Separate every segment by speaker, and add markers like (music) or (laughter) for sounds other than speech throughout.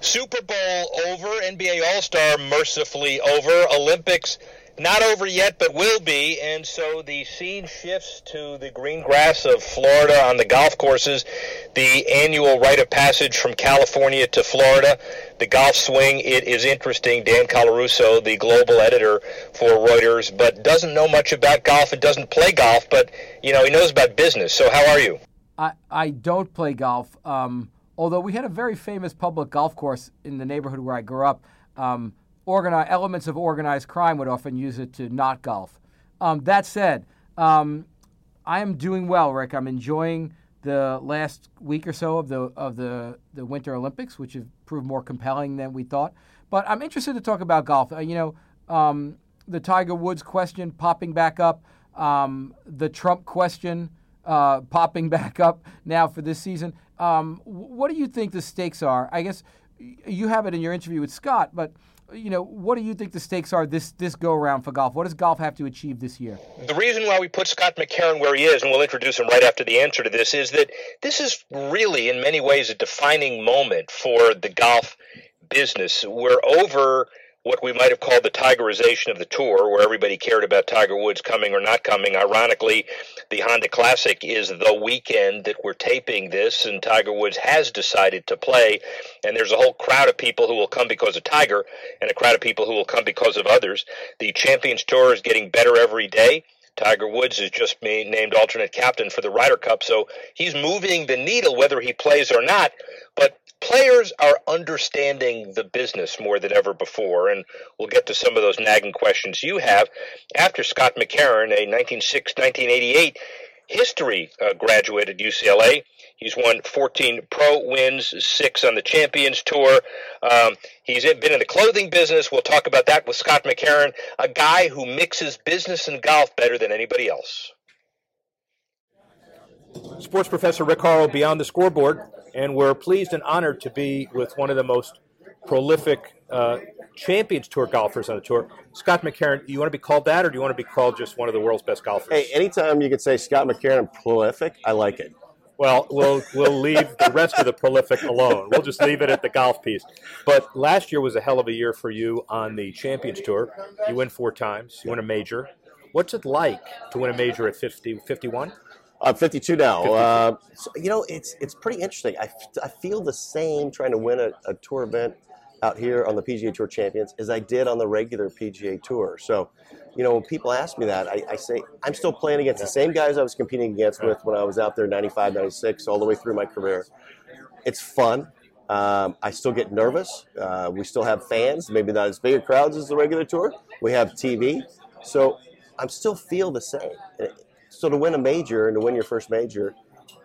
Speaker 1: Super Bowl over, NBA All Star mercifully over, Olympics not over yet, but will be. And so the scene shifts to the green grass of Florida on the golf courses, the annual rite of passage from California to Florida, the golf swing. It is interesting. Dan Colarusso, the global editor for Reuters, but doesn't know much about golf and doesn't play golf, but you know he knows about business. So how are you?
Speaker 2: I, I don't play golf. Um, although we had a very famous public golf course in the neighborhood where I grew up. Um, elements of organized crime would often use it to not golf. Um, that said, um, I am doing well, Rick. I'm enjoying the last week or so of the of the the Winter Olympics, which have proved more compelling than we thought. But I'm interested to talk about golf. Uh, you know, um, the Tiger Woods question popping back up, um, the Trump question uh, popping (laughs) back up now for this season. Um, what do you think the stakes are? I guess you have it in your interview with Scott, but you know, what do you think the stakes are this this go around for golf? What does golf have to achieve this year?
Speaker 1: The reason why we put Scott McCarron where he is, and we'll introduce him right after the answer to this, is that this is really, in many ways, a defining moment for the golf business. We're over what we might have called the tigerization of the tour, where everybody cared about Tiger Woods coming or not coming. Ironically, the Honda Classic is the weekend that we're taping this, and Tiger Woods has decided to play. And there's a whole crowd of people who will come because of Tiger, and a crowd of people who will come because of others. The Champions Tour is getting better every day. Tiger Woods is just named alternate captain for the Ryder Cup, so he's moving the needle whether he plays or not. But players are understanding the business more than ever before, and we'll get to some of those nagging questions you have. After Scott McCarron, a 1906 1988 history uh, graduate at UCLA, he's won 14 pro wins, six on the Champions Tour. Um, he's been in the clothing business. We'll talk about that with Scott McCarron, a guy who mixes business and golf better than anybody else. Sports professor Rick Horrow beyond the scoreboard and we're pleased and honored to be with one of the most prolific uh, Champions Tour golfers on the tour. Scott McCarron, do you want to be called that, or do you want to be called just one of the world's best golfers?
Speaker 3: Hey, anytime you can say Scott McCarron prolific, I like it.
Speaker 1: Well, we'll we'll leave the rest of the prolific alone. We'll just leave it at the golf piece. But last year was a hell of a year for you on the Champions Tour. You win four times. You win a major. What's it like to win a major at 50, 51?
Speaker 3: I'm 52 now. 52. Uh, so, you know, it's it's pretty interesting. I, I feel the same trying to win a, a, tour event out here on the PGA Tour Champions as I did on the regular PGA Tour. So, you know, when people ask me that, I, I say I'm still playing against the same guys I was competing against with when I was out there 95, 96, all the way through my career. It's fun. Um, I still get nervous. Uh, we still have fans, maybe not as big a crowds as the regular tour. We have TV. So I'm still feel the same so to win a major and to win your first major,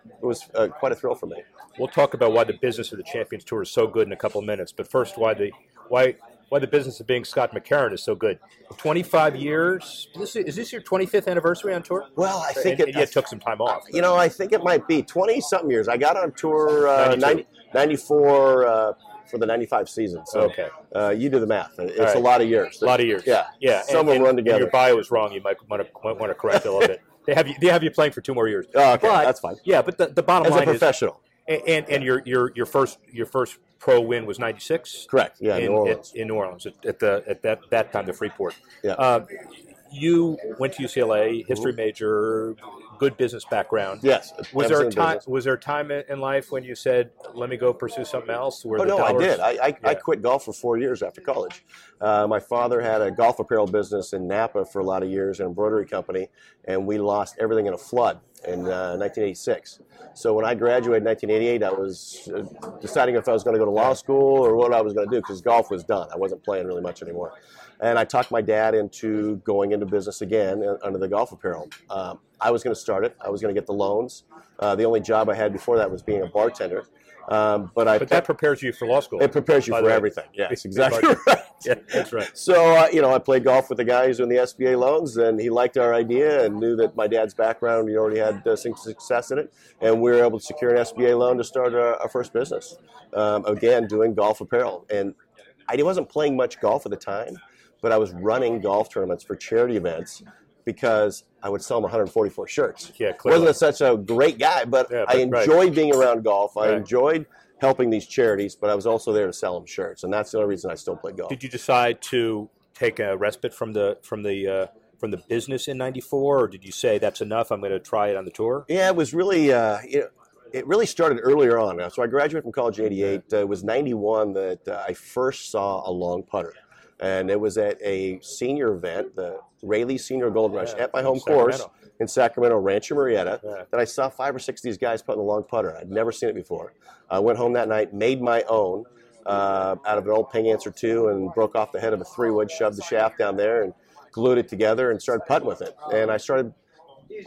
Speaker 3: it was uh, quite a thrill for me.
Speaker 1: We'll talk about why the business of the Champions Tour is so good in a couple of minutes. But first, why the why why the business of being Scott McCarron is so good. 25 years. Is this, is this your 25th anniversary on tour?
Speaker 3: Well, I think
Speaker 1: and,
Speaker 3: it,
Speaker 1: and took some time off.
Speaker 3: You know, I think it might be 20 something years. I got on tour uh, 90, 94 uh, for the 95 season. So
Speaker 1: okay.
Speaker 3: Uh, you do the math. It's right. a lot of years.
Speaker 1: A lot of years.
Speaker 3: Yeah.
Speaker 1: Yeah.
Speaker 3: Some and, will run together.
Speaker 1: Your bio is wrong. You might want to, want to correct a little bit. (laughs) They have you. They have you playing for two more years.
Speaker 3: Oh, okay, but, that's fine.
Speaker 1: Yeah, but the, the bottom
Speaker 3: As
Speaker 1: line
Speaker 3: a professional.
Speaker 1: Is, and, and, and your your your first your first pro win was '96.
Speaker 3: Correct. Yeah,
Speaker 1: in
Speaker 3: New Orleans.
Speaker 1: At, in New Orleans at, at, the at that that time the Freeport.
Speaker 3: Yeah. Uh,
Speaker 1: you went to UCLA, history major, good business background.
Speaker 3: Yes.
Speaker 1: Was there a time? Business. Was there a time in life when you said, "Let me go pursue something else"?
Speaker 3: Where oh no, dollars... I did. I, I, yeah. I, quit golf for four years after college. Uh, my father had a golf apparel business in Napa for a lot of years, an embroidery company, and we lost everything in a flood in uh, 1986. So when I graduated in 1988, I was uh, deciding if I was going to go to law school or what I was going to do because golf was done. I wasn't playing really much anymore. And I talked my dad into going into business again uh, under the golf apparel. Um, I was going to start it. I was going to get the loans. Uh, the only job I had before that was being a bartender. Um, but I
Speaker 1: But that prepares you for law school.
Speaker 3: it prepares you for everything. Yes, (laughs)
Speaker 1: It's
Speaker 3: exactly (laughs) right.
Speaker 1: Yeah, that's right.
Speaker 3: So uh, you know, I played golf with the guy who's doing the SBA loans, and he liked our idea and knew that my dad's background, he already had uh, some success in it, and we were able to secure an SBA loan to start our, our first business. Um, again, doing golf apparel, and I wasn't playing much golf at the time, but I was running golf tournaments for charity events because I would sell them 144 shirts.
Speaker 1: Yeah, clearly.
Speaker 3: wasn't such a great guy, but,
Speaker 1: Yeah,
Speaker 3: I
Speaker 1: but- right.
Speaker 3: enjoyed being around golf. I enjoyed helping these charities, but I was also there to sell them shirts, and that's the only reason I still play golf.
Speaker 1: Did you decide to take a respite from the from the uh, from the business in '94, or did you say that's enough? I'm going to try it on the tour.
Speaker 3: Yeah, it was really, uh, you know, it really started earlier on. So I graduated from college in '88. Uh, it was '91 that uh, I first saw a long putter, and it was at a senior event, the Rayleigh Senior Gold Rush,
Speaker 1: Yeah,
Speaker 3: at my home course in Sacramento, Rancho Murieta.
Speaker 1: Yeah.
Speaker 3: That I saw five or six of these guys putting a long putter. I'd never seen it before. I went home that night, made my own. Uh, out of an old Ping Answer 2 and broke off the head of a three wood, shoved the shaft down there, and glued it together and started putting with it. And I started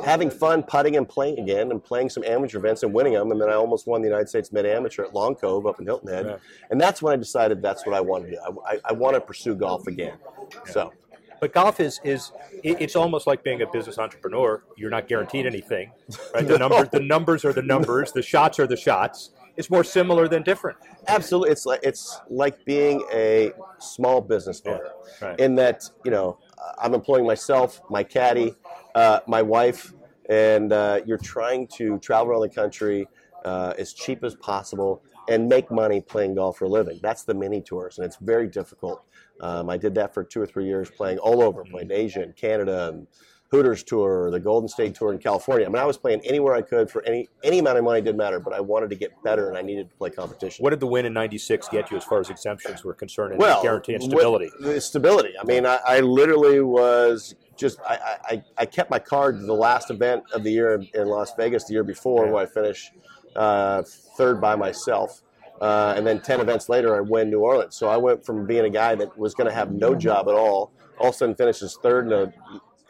Speaker 3: having fun putting and playing again and playing some amateur events and winning them. And then I almost won the United States Mid Amateur at Long Cove up in Hilton Head.
Speaker 1: Yeah.
Speaker 3: And that's when I decided that's what I wanted to do. I, I, I want to pursue golf again. So,
Speaker 1: But golf is is it's almost like being a business entrepreneur. You're not guaranteed anything, right? The numbers the numbers are the numbers. The shots are the shots. It's more similar than different.
Speaker 3: absolutely, it's like it's like being a small business
Speaker 1: Yeah,
Speaker 3: owner
Speaker 1: right.
Speaker 3: in that you know I'm employing myself, my caddy, uh, my wife, and uh, you're trying to travel around the country uh, as cheap as possible and make money playing golf for a living. That's the mini tours, and it's very difficult. Um, I did that for two or three years, playing all over, playing in Asia and Canada and Hooters Tour, the Golden State Tour in California. I mean, I was playing anywhere I could for any any amount of money. Didn't matter, but I wanted to get better, and I needed to play competition.
Speaker 1: What did the win in '96 get you as far as exemptions were concerned and
Speaker 3: well,
Speaker 1: guarantee and stability?
Speaker 3: the stability. I mean, I, I literally was just I, I- I, kept my card to the last event of the year in, in Las Vegas the year before, where I finished uh, third by myself. Uh, and then 10 events later, I win New Orleans. So I went from being a guy that was going to have no job at all, all of a sudden finishes third in a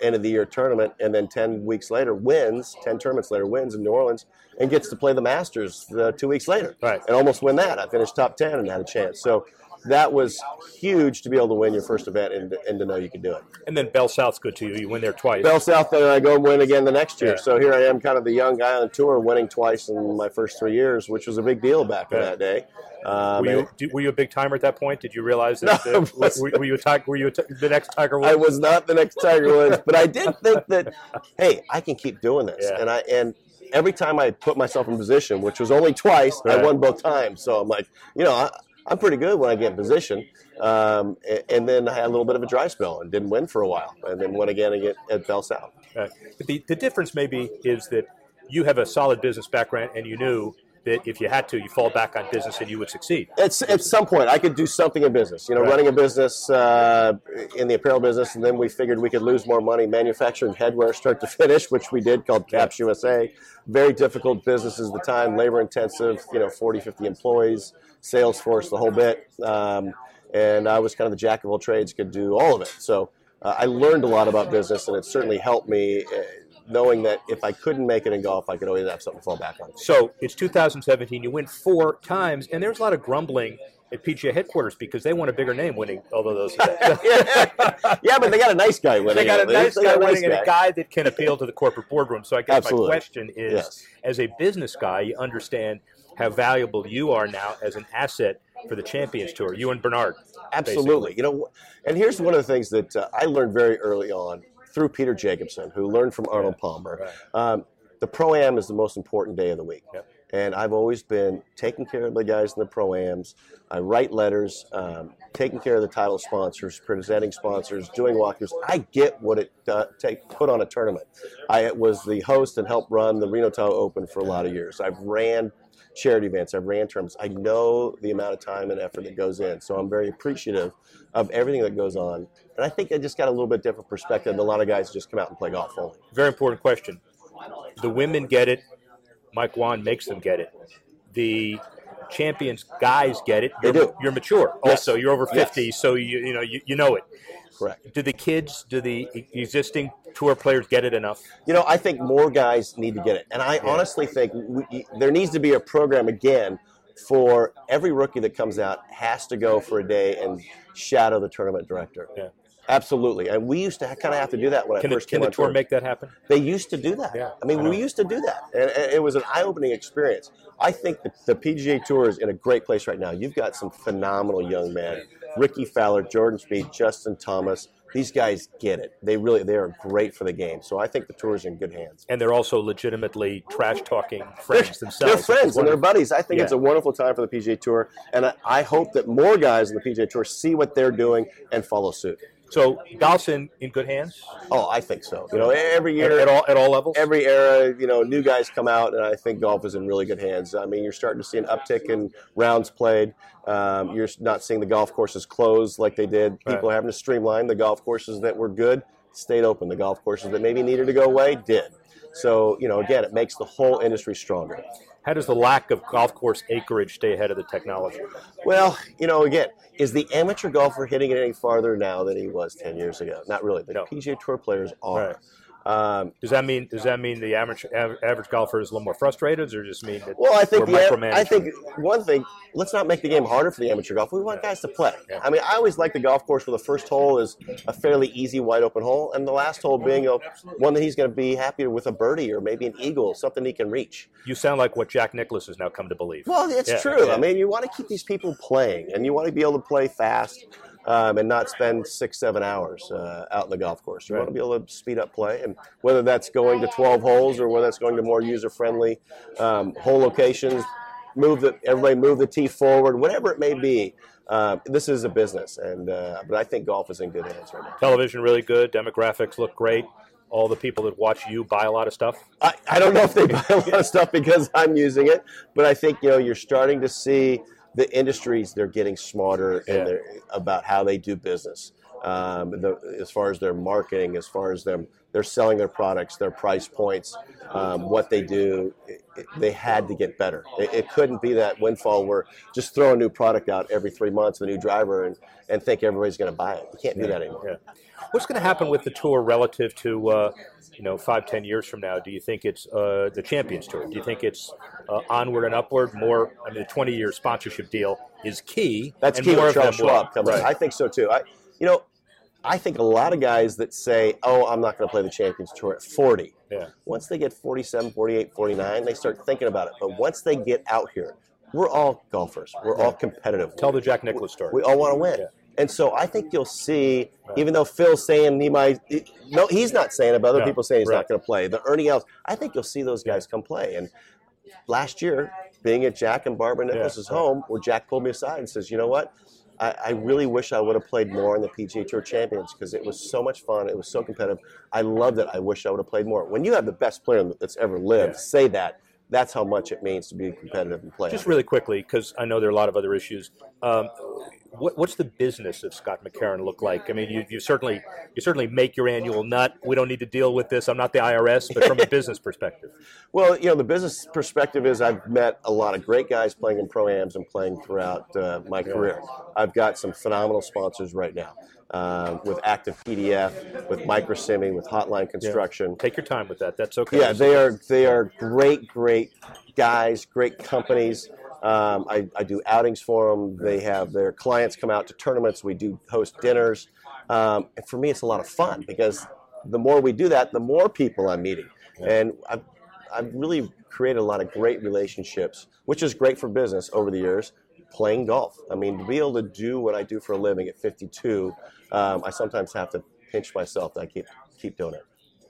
Speaker 3: end of the year tournament, and then 10 weeks later wins, 10 tournaments later wins in New Orleans, and gets to play the Masters uh, two weeks later.
Speaker 1: Right.
Speaker 3: And almost win that. I finished top 10 and had a chance. So that was huge to be able to win your first event and, and to know you could do it.
Speaker 1: And then Bell South's good to you. You win there twice.
Speaker 3: Bell South, then I go and win again the next year.
Speaker 1: Yeah.
Speaker 3: So here I am, kind of the young guy on the tour, winning twice in my first three years, which was a big deal back in that day. Um,
Speaker 1: were you do- were you a big timer at that point? Did you realize that? (laughs)
Speaker 3: No,
Speaker 1: that- were, were you a Were you a, the next Tiger Woods?
Speaker 3: I was not the next Tiger Woods, but I did (laughs) think that, hey, I can keep doing this.
Speaker 1: Yeah.
Speaker 3: And I and every time I put myself in position, which was only twice, I won both times. So I'm like, you know, I, I'm pretty good when I get in position. Um, a- and, then I had a little bit of a dry spell and didn't win for a while, and then won again again it Bell South.
Speaker 1: Right. But the, the difference maybe is that you have a solid business background and you knew that if you had to, you fall back on business and you would succeed.
Speaker 3: At, at some point, I could do something in business. You know,
Speaker 1: Right.
Speaker 3: running a business uh, in the apparel business, and then we figured we could lose more money manufacturing headwear start to (laughs) finish, which we did, called Caps USA. Very difficult businesses at the time, labor intensive. You know, 40, 50 employees, sales force, the whole bit. Um, and I was kind of the jack of all trades, could do all of it. So uh, I learned a lot about business, and it certainly helped me. Uh, Knowing that if I couldn't make it in golf, I could always have something to fall back on.
Speaker 1: So it's 2017. You win four times, and there's a lot of grumbling at PGA headquarters because they want a bigger name winning all of those events. (laughs)
Speaker 3: yeah, but they got a nice guy winning.
Speaker 1: they got a nice guy
Speaker 3: a nice
Speaker 1: winning and a guy that can appeal to the corporate boardroom. So I guess
Speaker 3: Absolutely.
Speaker 1: my question is,
Speaker 3: Yes.
Speaker 1: as a business guy, you understand how valuable you are now as an asset for the Champions Tour. You and Bernhard.
Speaker 3: Absolutely. You know, and here's one of the things that uh, I learned very early on through Peter Jacobsen, who learned from Arnold Palmer.
Speaker 1: Right.
Speaker 3: Um, the pro am is the most important day of the week.
Speaker 1: Yep.
Speaker 3: And I've always been taking care of the guys in the pro ams. I write letters, um, taking care of the title sponsors, presenting sponsors, doing walkthroughs. I get what it uh, take put on a tournament. I was the host and helped run the Reno Tahoe Open for a lot of years. I've ran charity events. I've ran tournaments. I know the amount of time and effort that goes in. So I'm very appreciative of everything that goes on. And I think I just got a little bit different perspective than a lot of guys just come out and play golf only.
Speaker 1: Very important question. The women get it. Mike Whan makes them get it. The champions guys get it. You're,
Speaker 3: do.
Speaker 1: You're mature.
Speaker 3: Yes.
Speaker 1: Also, you're over
Speaker 3: Yes.
Speaker 1: 50, so you you know you, you know it.
Speaker 3: Correct.
Speaker 1: Do the kids, do the existing tour players get it enough?
Speaker 3: You know, I think more guys need to get it. And I honestly think we, there needs to be a program again for every rookie that comes out has to go for a day and shadow the tournament director.
Speaker 1: Yeah.
Speaker 3: Absolutely, and we used to kind of have to do that when
Speaker 1: Can
Speaker 3: I
Speaker 1: the,
Speaker 3: first
Speaker 1: can
Speaker 3: came
Speaker 1: the
Speaker 3: on
Speaker 1: tour make that happen?
Speaker 3: they used to do that.
Speaker 1: Yeah,
Speaker 3: I mean,
Speaker 1: I
Speaker 3: we used to do that, and, and it was an eye-opening experience. I think the PGA Tour is in a great place right now. You've got some phenomenal young men: Rickie Fowler, Jordan Spieth, Justin Thomas. These guys get it. They really they are great for the game. So I think the tour is in good hands.
Speaker 1: And they're also legitimately trash talking friends
Speaker 3: They're
Speaker 1: themselves.
Speaker 3: friends
Speaker 1: which is
Speaker 3: and they're buddies. I think it's a wonderful time for the PGA Tour, and I, I hope that more guys in the PGA Tour see what they're doing and follow suit.
Speaker 1: So golf's in, in good hands
Speaker 3: Oh, I think so. You know, every year,
Speaker 1: at all at all levels.
Speaker 3: every era, you know, new guys come out, and I think golf is in really good hands. I mean, you're starting to see an uptick in rounds played. Um, you're not seeing the golf courses close like they did. People
Speaker 1: Right.
Speaker 3: are having to streamline. The golf courses that were good stayed open. The golf courses that maybe needed to go away did. So, you know, again, it makes the whole industry stronger.
Speaker 1: How does the lack of golf course acreage stay ahead of the technology?
Speaker 3: Well, you know, again, is the amateur golfer hitting it any farther now than he was 10 years ago? Not really. The
Speaker 1: No.
Speaker 3: PGA Tour players are.
Speaker 1: Right.
Speaker 3: Um,
Speaker 1: Does that mean does that mean the average average, golfer is a little more frustrated, or just mean that
Speaker 3: Well, I think
Speaker 1: we're
Speaker 3: the,
Speaker 1: micromanaging?
Speaker 3: I think one thing. Let's not make the game harder for the amateur golf. We want guys to play.
Speaker 1: Yeah.
Speaker 3: I mean, I always like the golf course where the first hole is a fairly easy, wide open hole, and the last hole being a one that he's going to be happy with a birdie or maybe an eagle, something he can reach.
Speaker 1: you sound like what Jack Nicklaus has now come to believe.
Speaker 3: Well, it's
Speaker 1: Yeah,
Speaker 3: true.
Speaker 1: yeah.
Speaker 3: I mean, you want to keep these people playing, and you want to be able to play fast. Um, and not spend six, seven hours uh, out in the golf course. You
Speaker 1: Right.
Speaker 3: want to be able to speed up play, and whether that's going to 12 holes or whether that's going to more user-friendly um, hole locations, move the everybody move the tee forward, whatever it may be. Uh, this is a business, and uh, but I think golf is in good hands right now.
Speaker 1: Television really good. Demographics look great. All the people that watch you buy a lot of stuff.
Speaker 3: I, I don't know if they (laughs) buy a lot of stuff because I'm using it, but I think you know you're starting to see the industries they're getting smarter and they're, about how they do business. Um, the, as far as their marketing, as far as them they're selling their products, their price points, um, what they do, they had to get better. It, it couldn't be that windfall where just throw a new product out every three months, a new driver, and, and think everybody's going to buy it. You can't do that anymore.
Speaker 1: Yeah. What's going to happen with the tour relative to, uh, you know, five, ten years from now? Do you think it's uh, the Champions Tour? Do you think it's uh, onward and upward? More, I mean, the twenty-year sponsorship deal is key.
Speaker 3: That's
Speaker 1: and
Speaker 3: key
Speaker 1: more
Speaker 3: Charles. Schwab coming.
Speaker 1: Right.
Speaker 3: I think so too. I, you know, I think a lot of guys that say, "Oh, I'm not going to play the Champions Tour at 40."
Speaker 1: Yeah.
Speaker 3: Once they get 47, 48, 49, they start thinking about it. But once they get out here, we're all golfers. We're all competitive.
Speaker 1: Tell the Jack Nicklaus story.
Speaker 3: We all want to win.
Speaker 1: Yeah.
Speaker 3: And so I think you'll see, even though Phil's saying he might, no, he's not saying it, but other
Speaker 1: No,
Speaker 3: people saying he's
Speaker 1: right.
Speaker 3: not going to play. The Ernie Els, I think you'll see those guys come play. And last year, being at Jack and Barbara Nicklaus's
Speaker 1: right.
Speaker 3: home, where Jack pulled me aside and says, you know what? I, I really wish I would have played more in the PGA Tour Champions because it was so much fun. It was so competitive. I loved it. I wish I would have played more. When you have the best player that's ever lived,
Speaker 1: Yeah.
Speaker 3: say that. That's how much it means to be competitive and play.
Speaker 1: Just really quickly, because I know there are a lot of other issues. Um, what, what's the business of Scott McCarron look like? I mean, you, you certainly you certainly make your annual nut. We don't need to deal with this. I'm not the IRS, but from a (laughs) business perspective,
Speaker 3: Well, you know, the business perspective is I've met a lot of great guys playing in pro-ams and playing throughout uh, my career. I've got some phenomenal sponsors right now uh, with Active PDF, with Microsemi, with Hotline Construction.
Speaker 1: take your time with that. That's okay.
Speaker 3: Yeah, they are they are great, great guys, great companies. Um, I, I do outings for them. They have their clients come out to tournaments. We do host dinners. Um, and for me, it's a lot of fun because the more we do that, the more people I'm meeting. And I've, I've really created a lot of great relationships, which is great for business over the years. Playing golf. I mean, to be able to do what I do for a living at 52, um, I sometimes have to pinch myself that I keep keep doing it.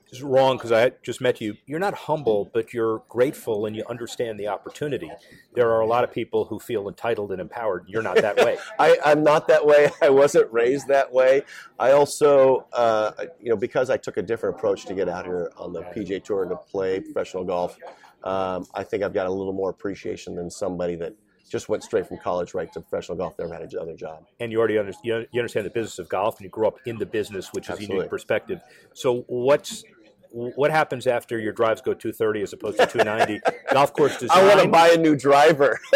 Speaker 1: It's wrong because I just met you. You're not humble, but you're grateful and you understand the opportunity. There are a lot of people who feel entitled and empowered. You're not that way. (laughs)
Speaker 3: I, I'm not that way. (laughs) I wasn't raised that way. I also, uh, you know, because I took a different approach to get out here on the PGA Tour to play professional golf, um, I think I've got a little more appreciation than somebody that just went straight from college right to professional golf, never had another job.
Speaker 1: and you already under, you you understand the business of golf, and you grew up in the business, which is a unique perspective. So what's what happens after your drives go 230 as opposed to 290? (laughs) Golf course design.
Speaker 3: I want to buy a new driver. (laughs)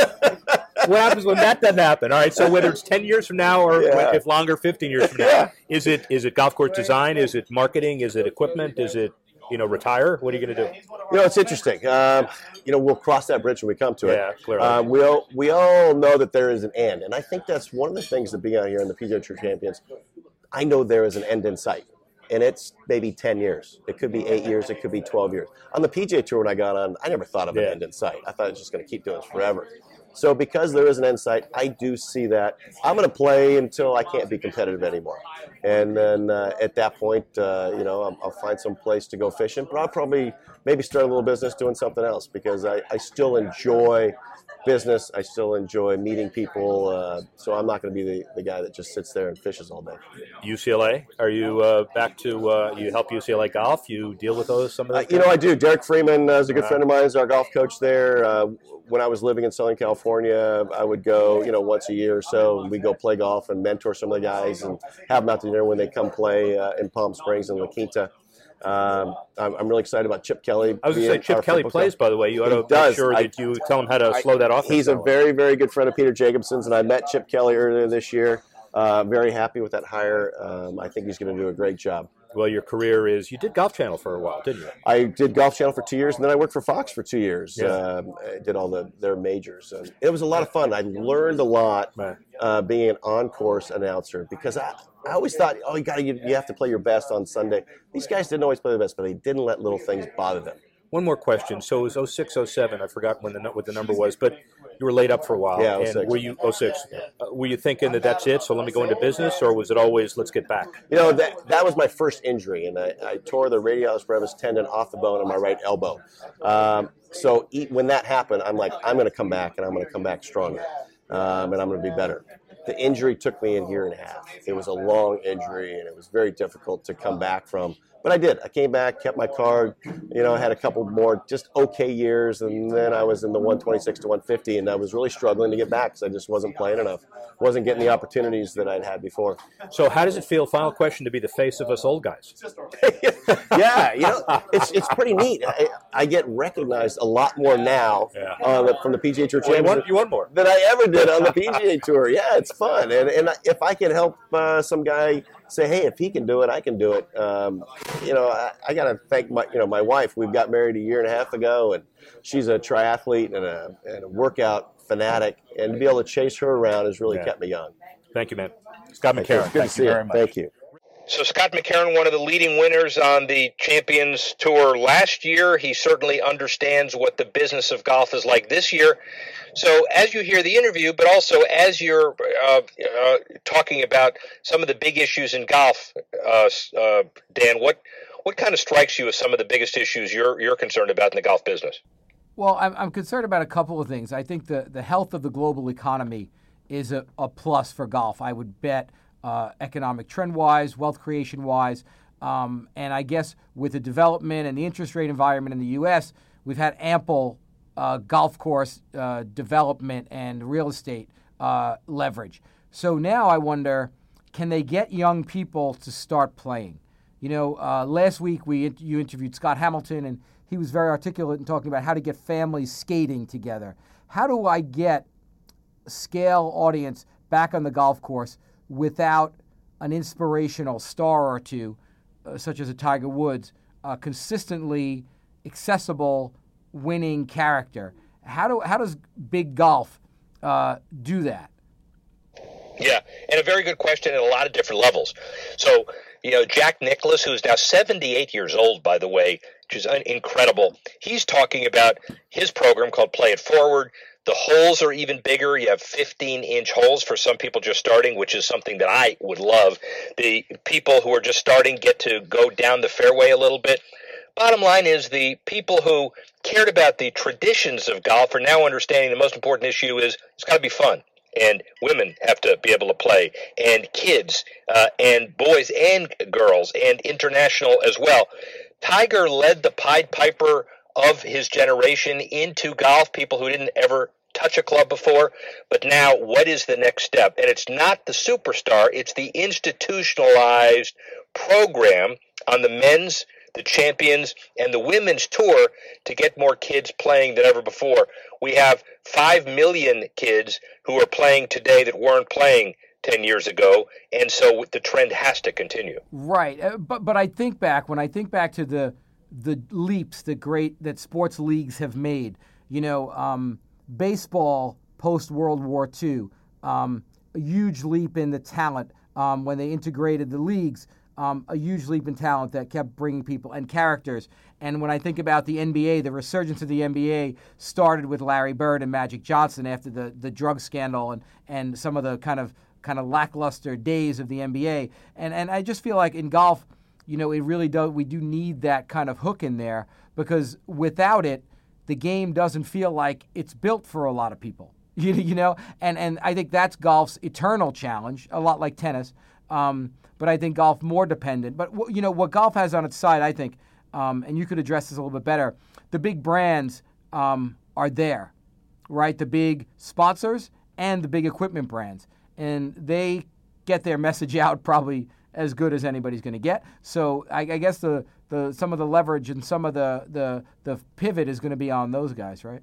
Speaker 1: what happens when that doesn't happen? All right, so whether it's 10 years from now or
Speaker 3: Yeah.
Speaker 1: if longer, 15 years from now,
Speaker 3: Yeah.
Speaker 1: is it is it golf course design? Is it marketing? Is it equipment? Is it
Speaker 4: you know, retire? What are you going to do?
Speaker 3: You know, it's interesting. Um, you know, we'll cross that bridge when we come to it.
Speaker 4: Yeah, clearly.
Speaker 3: Um, we all we all know that there is an end, and I think that's one of the things that being out here in the PGA Tour Champions. I know there is an end in sight, and it's maybe ten years. It could be eight years. It could be twelve years. On the PGA Tour, when I got on, I never thought of an
Speaker 4: Yeah.
Speaker 3: end in sight. I thought it was just going to keep doing this forever. So because there is an end sight, I do see that I'm going to play until I can't be competitive anymore, and then uh, at that point, uh, you know, I'll, I'll find some place to go fishing. But I'll probably maybe start a little business doing something else because I, I still enjoy business. I still enjoy meeting people. Uh, so I'm not going to be the, the guy that just sits there and fishes all day.
Speaker 4: UCLA? Are you uh, back to uh, you help UCLA golf? You deal with those some of
Speaker 3: Uh, you know, I do. Derek Freeman uh, is a good friend of mine. Is our golf coach there. Uh, when I was living in Southern California, I would go, you know, once a year or so. We go play golf and mentor some of the guys and have them out to dinner when they come play uh, in Palm Springs and La Quinta. Um, I'm, I'm really excited about Chip Kelly.
Speaker 4: I was going to say Chip Kelly plays. By the way, you ought to make
Speaker 3: does.
Speaker 4: sure
Speaker 3: I-
Speaker 4: that you tell him how to slow that off.
Speaker 3: He's a very, very good friend of Peter Jacobsen's, and I met Chip Kelly earlier this year. Uh, very happy with that hire. Um, I think he's going to do a great job.
Speaker 4: well. Your career is you did Golf Channel for a while, didn't you?
Speaker 3: I did Golf Channel for two years, and then I worked for Fox for two years.
Speaker 4: Yeah.
Speaker 3: Um, I did all the their majors, and it was a lot of fun. I learned a lot uh, being an on-course announcer because I, I always thought, oh, you got to you, have to play your best on Sunday. These guys didn't always play their best, but they didn't let little things bother them.
Speaker 4: One more question. So it was 06, 07. I forgot when the what the number was, but you were laid up for a while.
Speaker 3: Yeah,
Speaker 4: and
Speaker 3: 06.
Speaker 4: were you 06? Uh, were you thinking that that's it? So let me go into business, or was it always let's get back?
Speaker 3: You know that that was my first injury, and I, I tore the radialis brevis tendon off the bone on my right elbow. Um, so when that happened, I'm like, I'm going to come back, and I'm going to come back stronger, um, and I'm going to be better. The injury took me a year and a half. It was a long injury, and it was very difficult to come back from. But I did. I came back, kept my card. You know, I had a couple more just okay years, and then I was in the 126 to 150, and I was really struggling to get back because I just wasn't playing enough, wasn't getting the opportunities that I'd had before.
Speaker 4: So how does it feel? Final question to be the face of us old guys. (laughs)
Speaker 3: yeah, you know, it's it's pretty neat. I, I get recognized a lot more now
Speaker 4: Yeah.
Speaker 3: on the, from the PGA Tour
Speaker 4: Well, you,
Speaker 3: Championship
Speaker 4: want, you want more?
Speaker 3: than I ever did on the PGA Tour. Yeah, it's fun, and and if I can help uh, some guy say, hey, if he can do it, I can do it. Um, you know, I, I got to thank my you know my wife. We got married a year and a half ago, and she's a triathlete and a and a workout fanatic, and to be able to chase her around has really
Speaker 4: Yeah.
Speaker 3: kept me young.
Speaker 4: Thank you, man. Scott
Speaker 3: Thank you.
Speaker 4: McCarron. Thank you
Speaker 3: you.
Speaker 4: very much.
Speaker 3: Thank you.
Speaker 1: So Scott McCarron, one of the leading winners on the Champions Tour last year, he certainly understands what the business of golf is like this year. So as you hear the interview, but also as you're uh, uh, talking about some of the big issues in golf, uh, uh, Dan, what what kind of strikes you as some of the biggest issues you're you're concerned about in the golf business?
Speaker 2: Well, I'm, I'm concerned about a couple of things. I think the, the health of the global economy is a, a plus for golf. I would bet uh, economic trend wise, wealth creation wise. Um, and I guess with the development and the interest rate environment in the U.S., we've had ample uh, golf course uh, development and real estate uh, leverage. So now I wonder can they get young people to start playing? You know, uh, last week we you interviewed Scott Hamilton, and he was very articulate in talking about how to get families skating together. How do I get scale audience back on the golf course without an inspirational star or two, uh, such as a Tiger Woods, uh, consistently accessible, winning character? How do how does big golf uh, do that?
Speaker 1: Yeah, and a very good question at a lot of different levels. So, you know, Jack Nicklaus, who's now 78 years old, by the way, which is incredible, he's talking about his program called Play It Forward. The holes are even bigger. You have 15 inch holes for some people just starting, which is something that I would love. The people who are just starting get to go down the fairway a little bit. Bottom line is the people who cared about the traditions of golf are now understanding the most important issue is it's got to be fun and women have to be able to play, and kids, uh, and boys and girls, and international as well. Tiger led the Pied Piper of his generation into golf, people who didn't ever touch a club before. But now, what is the next step? And it's not the superstar, it's the institutionalized program on the men's the champions and the women's tour to get more kids playing than ever before. We have 5 million kids who are playing today that weren't playing 10 years ago, and so the trend has to continue.
Speaker 2: Right, uh, but but I think back when I think back to the the leaps that great that sports leagues have made. You know, um, baseball post World War II, um, a huge leap in the talent um, when they integrated the leagues. Um, a huge leap in talent that kept bringing people and characters. And when I think about the NBA, the resurgence of the NBA started with Larry Bird and Magic Johnson after the, the drug scandal and, and some of the kind of kind of lackluster days of the NBA. And and I just feel like in golf, you know, it really does. We do need that kind of hook in there because without it, the game doesn't feel like it's built for a lot of people. (laughs) You, you know, and and I think that's golf's eternal challenge, a lot like tennis. Um, but I think golf more dependent. But you know what golf has on its side, I think, um, and you could address this a little bit better. The big brands um, are there, right? The big sponsors and the big equipment brands, and they get their message (laughs) out probably as good as anybody's going to get. So I, I, guess the, the some of the leverage and some of the the, the pivot is going to be on those guys, right?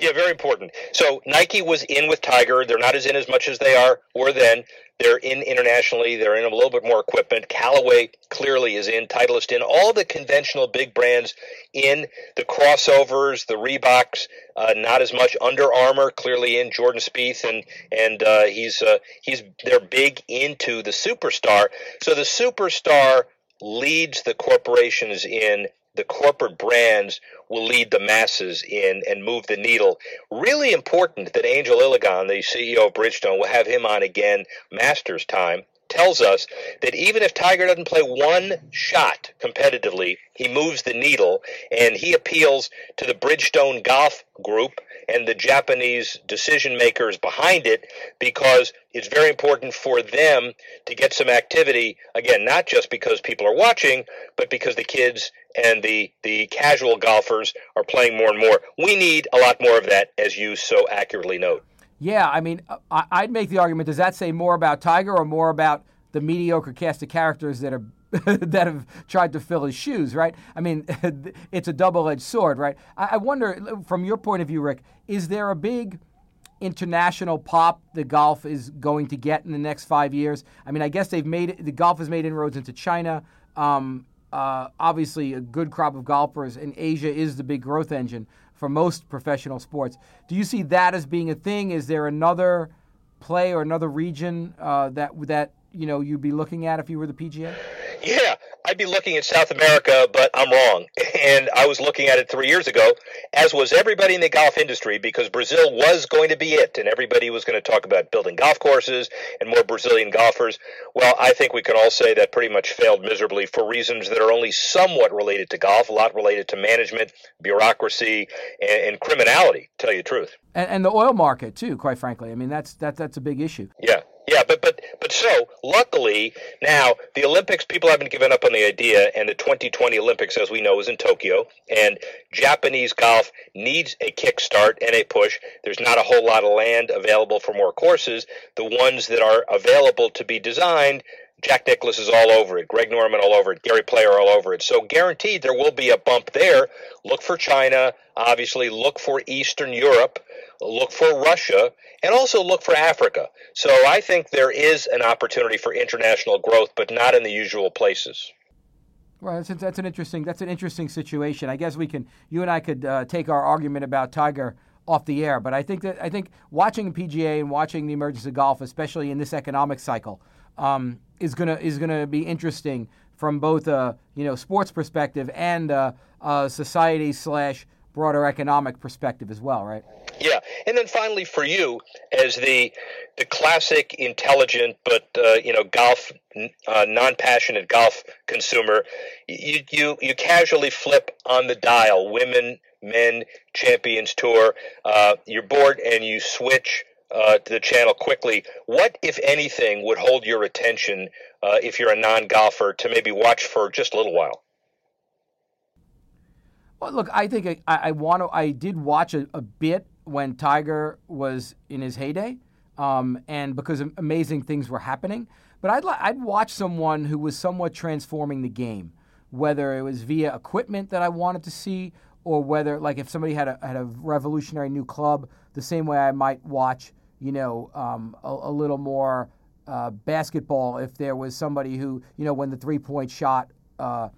Speaker 1: Yeah, very important. So Nike was in with Tiger. They're not as in as much as they are were then. They're in internationally. They're in a little bit more equipment. Callaway clearly is in. Titleist in. All the conventional big brands in. The crossovers, the Reeboks, uh, not as much. Under Armour clearly in. Jordan Spieth and and uh, he's uh, he's they're big into the superstar. So the superstar leads the corporations in the corporate brands will lead the masses in and move the needle. Really important that Angel Ilagan, the CEO of Bridgestone, will have him on again, Masters time tells us that even if Tiger doesn't play one shot competitively, he moves the needle and he appeals to the Bridgestone Golf Group and the Japanese decision makers behind it because it's very important for them to get some activity. Again not just because people are watching but because the kids and the the casual golfers are playing more and more. We need a lot more of that as you so accurately note
Speaker 2: yeah i mean i'd make the argument does that say more about tiger or more about the mediocre cast of characters that are (laughs) that have tried to fill his shoes, right? I mean, (laughs) it's a double edged sword, right? I, I wonder, from your point of view, Rick, is there a big international pop the golf is going to get in the next five years? I mean, I guess they've made the golf has made inroads into China. Um, uh, obviously, a good crop of golfers, and Asia is the big growth engine for most professional sports. Do you see that as being a thing? Is there another play or another region uh, that that you know you'd be looking at if you were the PGA?
Speaker 1: Yeah, I'd be looking at South America, but I'm wrong. (laughs) And I was looking at it three years ago, as was everybody in the golf industry, because Brazil was going to be it, and everybody was going to talk about building golf courses and more Brazilian golfers. Well, I think we can all say that pretty much failed miserably for reasons that are only somewhat related to golf, a lot related to management, bureaucracy, and, and criminality. To tell you the truth,
Speaker 2: and, and the oil market too. Quite frankly, I mean that's that that's a big issue.
Speaker 1: Yeah, yeah, but but but so luckily now the Olympics people haven't given up on the idea, and the 2020 Olympics, as we know, is in Tokyo, and Japanese golf needs a kickstart and a push. There's not a whole lot of land available for more courses. The ones that are available to be designed Jack Nicklaus is all over it. Greg Norman all over it. Gary Player all over it. So guaranteed there will be a bump there. Look for China, obviously. Look for Eastern Europe. Look for Russia, and also look for Africa. So I think there is an opportunity for international growth, but not in the usual places.
Speaker 2: Right, that's, that's an interesting that's an interesting situation. I guess we can you and I could uh, take our argument about Tiger off the air, but I think that I think watching PGA and watching the emergence of golf, especially in this economic cycle, um, is gonna is gonna be interesting from both a you know sports perspective and a, a society slash broader economic perspective as well, right?
Speaker 1: Yeah, and then finally for you, as the the classic, intelligent but uh, you know golf uh, non-passionate golf consumer, you you you casually flip on the dial, women, men, Champions Tour. Uh, you're bored and you switch uh, to the channel quickly. What, if anything, would hold your attention uh, if you're a non golfer to maybe watch for just a little while?
Speaker 2: Well, look, I think I, I want to. I did watch a, a, bit when Tiger was in his heyday, um, and because amazing things were happening. But I'd I'd watch someone who was somewhat transforming the game, whether it was via equipment that I wanted to see, or whether like if somebody had a had a revolutionary new club, the same way I might watch you know, um, a, a, little more uh, basketball if there was somebody who, you know, when the three point shot uh,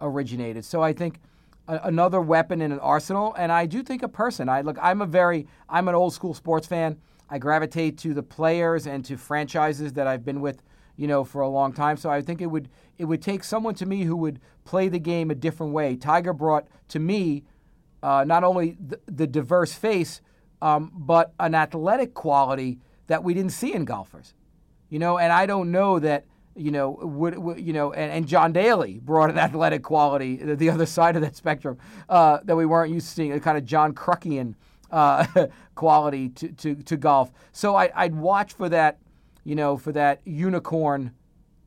Speaker 2: originated. So I think a, another weapon in an arsenal, and I do think a person. I look, I'm a very, I'm an old school sports fan. I gravitate to the players and to franchises that I've been with, you know, for a long time. So I think it would it would take someone to me who would play the game a different way. Tiger brought to me uh, not only the, the diverse face, um, but an athletic quality that we didn't see in golfers. You know, and I don't know that you know would, would you know and, and, John Daly brought an athletic quality the other (laughs) side of that spectrum uh, that we weren't used to seeing a kind of John Kruckian uh, (laughs) quality to, to, to golf. So I, I'd watch for that, you know, for that unicorn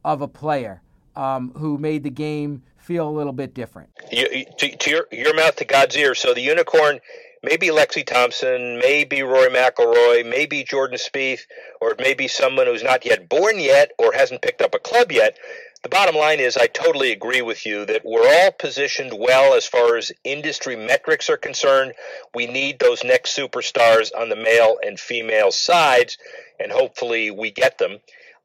Speaker 2: of a player um, who made the game feel a little bit different.
Speaker 1: You, to, to your, your mouth to God's ear. So the unicorn, maybe Lexi Thompson, maybe Rory McIlroy, maybe Jordan Spieth, or maybe someone who's not yet born yet or hasn't picked up a club yet. The bottom line is, I totally agree with you that we're all positioned well as far as industry metrics are concerned. We need those next superstars on the male and female sides, and hopefully we get them.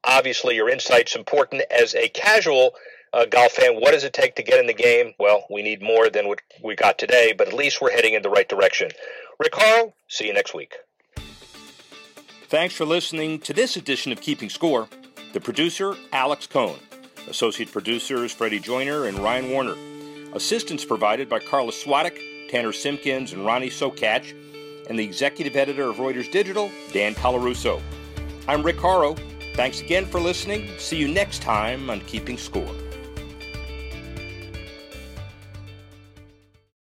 Speaker 1: Obviously, your insight's important as a casual uh, golf fan. What does it take to get in the game? Well, we need more than what we got today, but at least we're heading in the right direction. Rick Horrow, see you next week. Thanks for listening to this edition of Keeping Score. The producer, Alex Cohn. Associate producers, Freddie Joyner and Ryan Warner. Assistance provided by Carla Swadek, Tanner Simpkins, and Ronnie Sokach. And the executive editor of Reuters Digital, Dan Colarusso. I'm Rick Horrow. Thanks again for listening. See you next time on Keeping Score.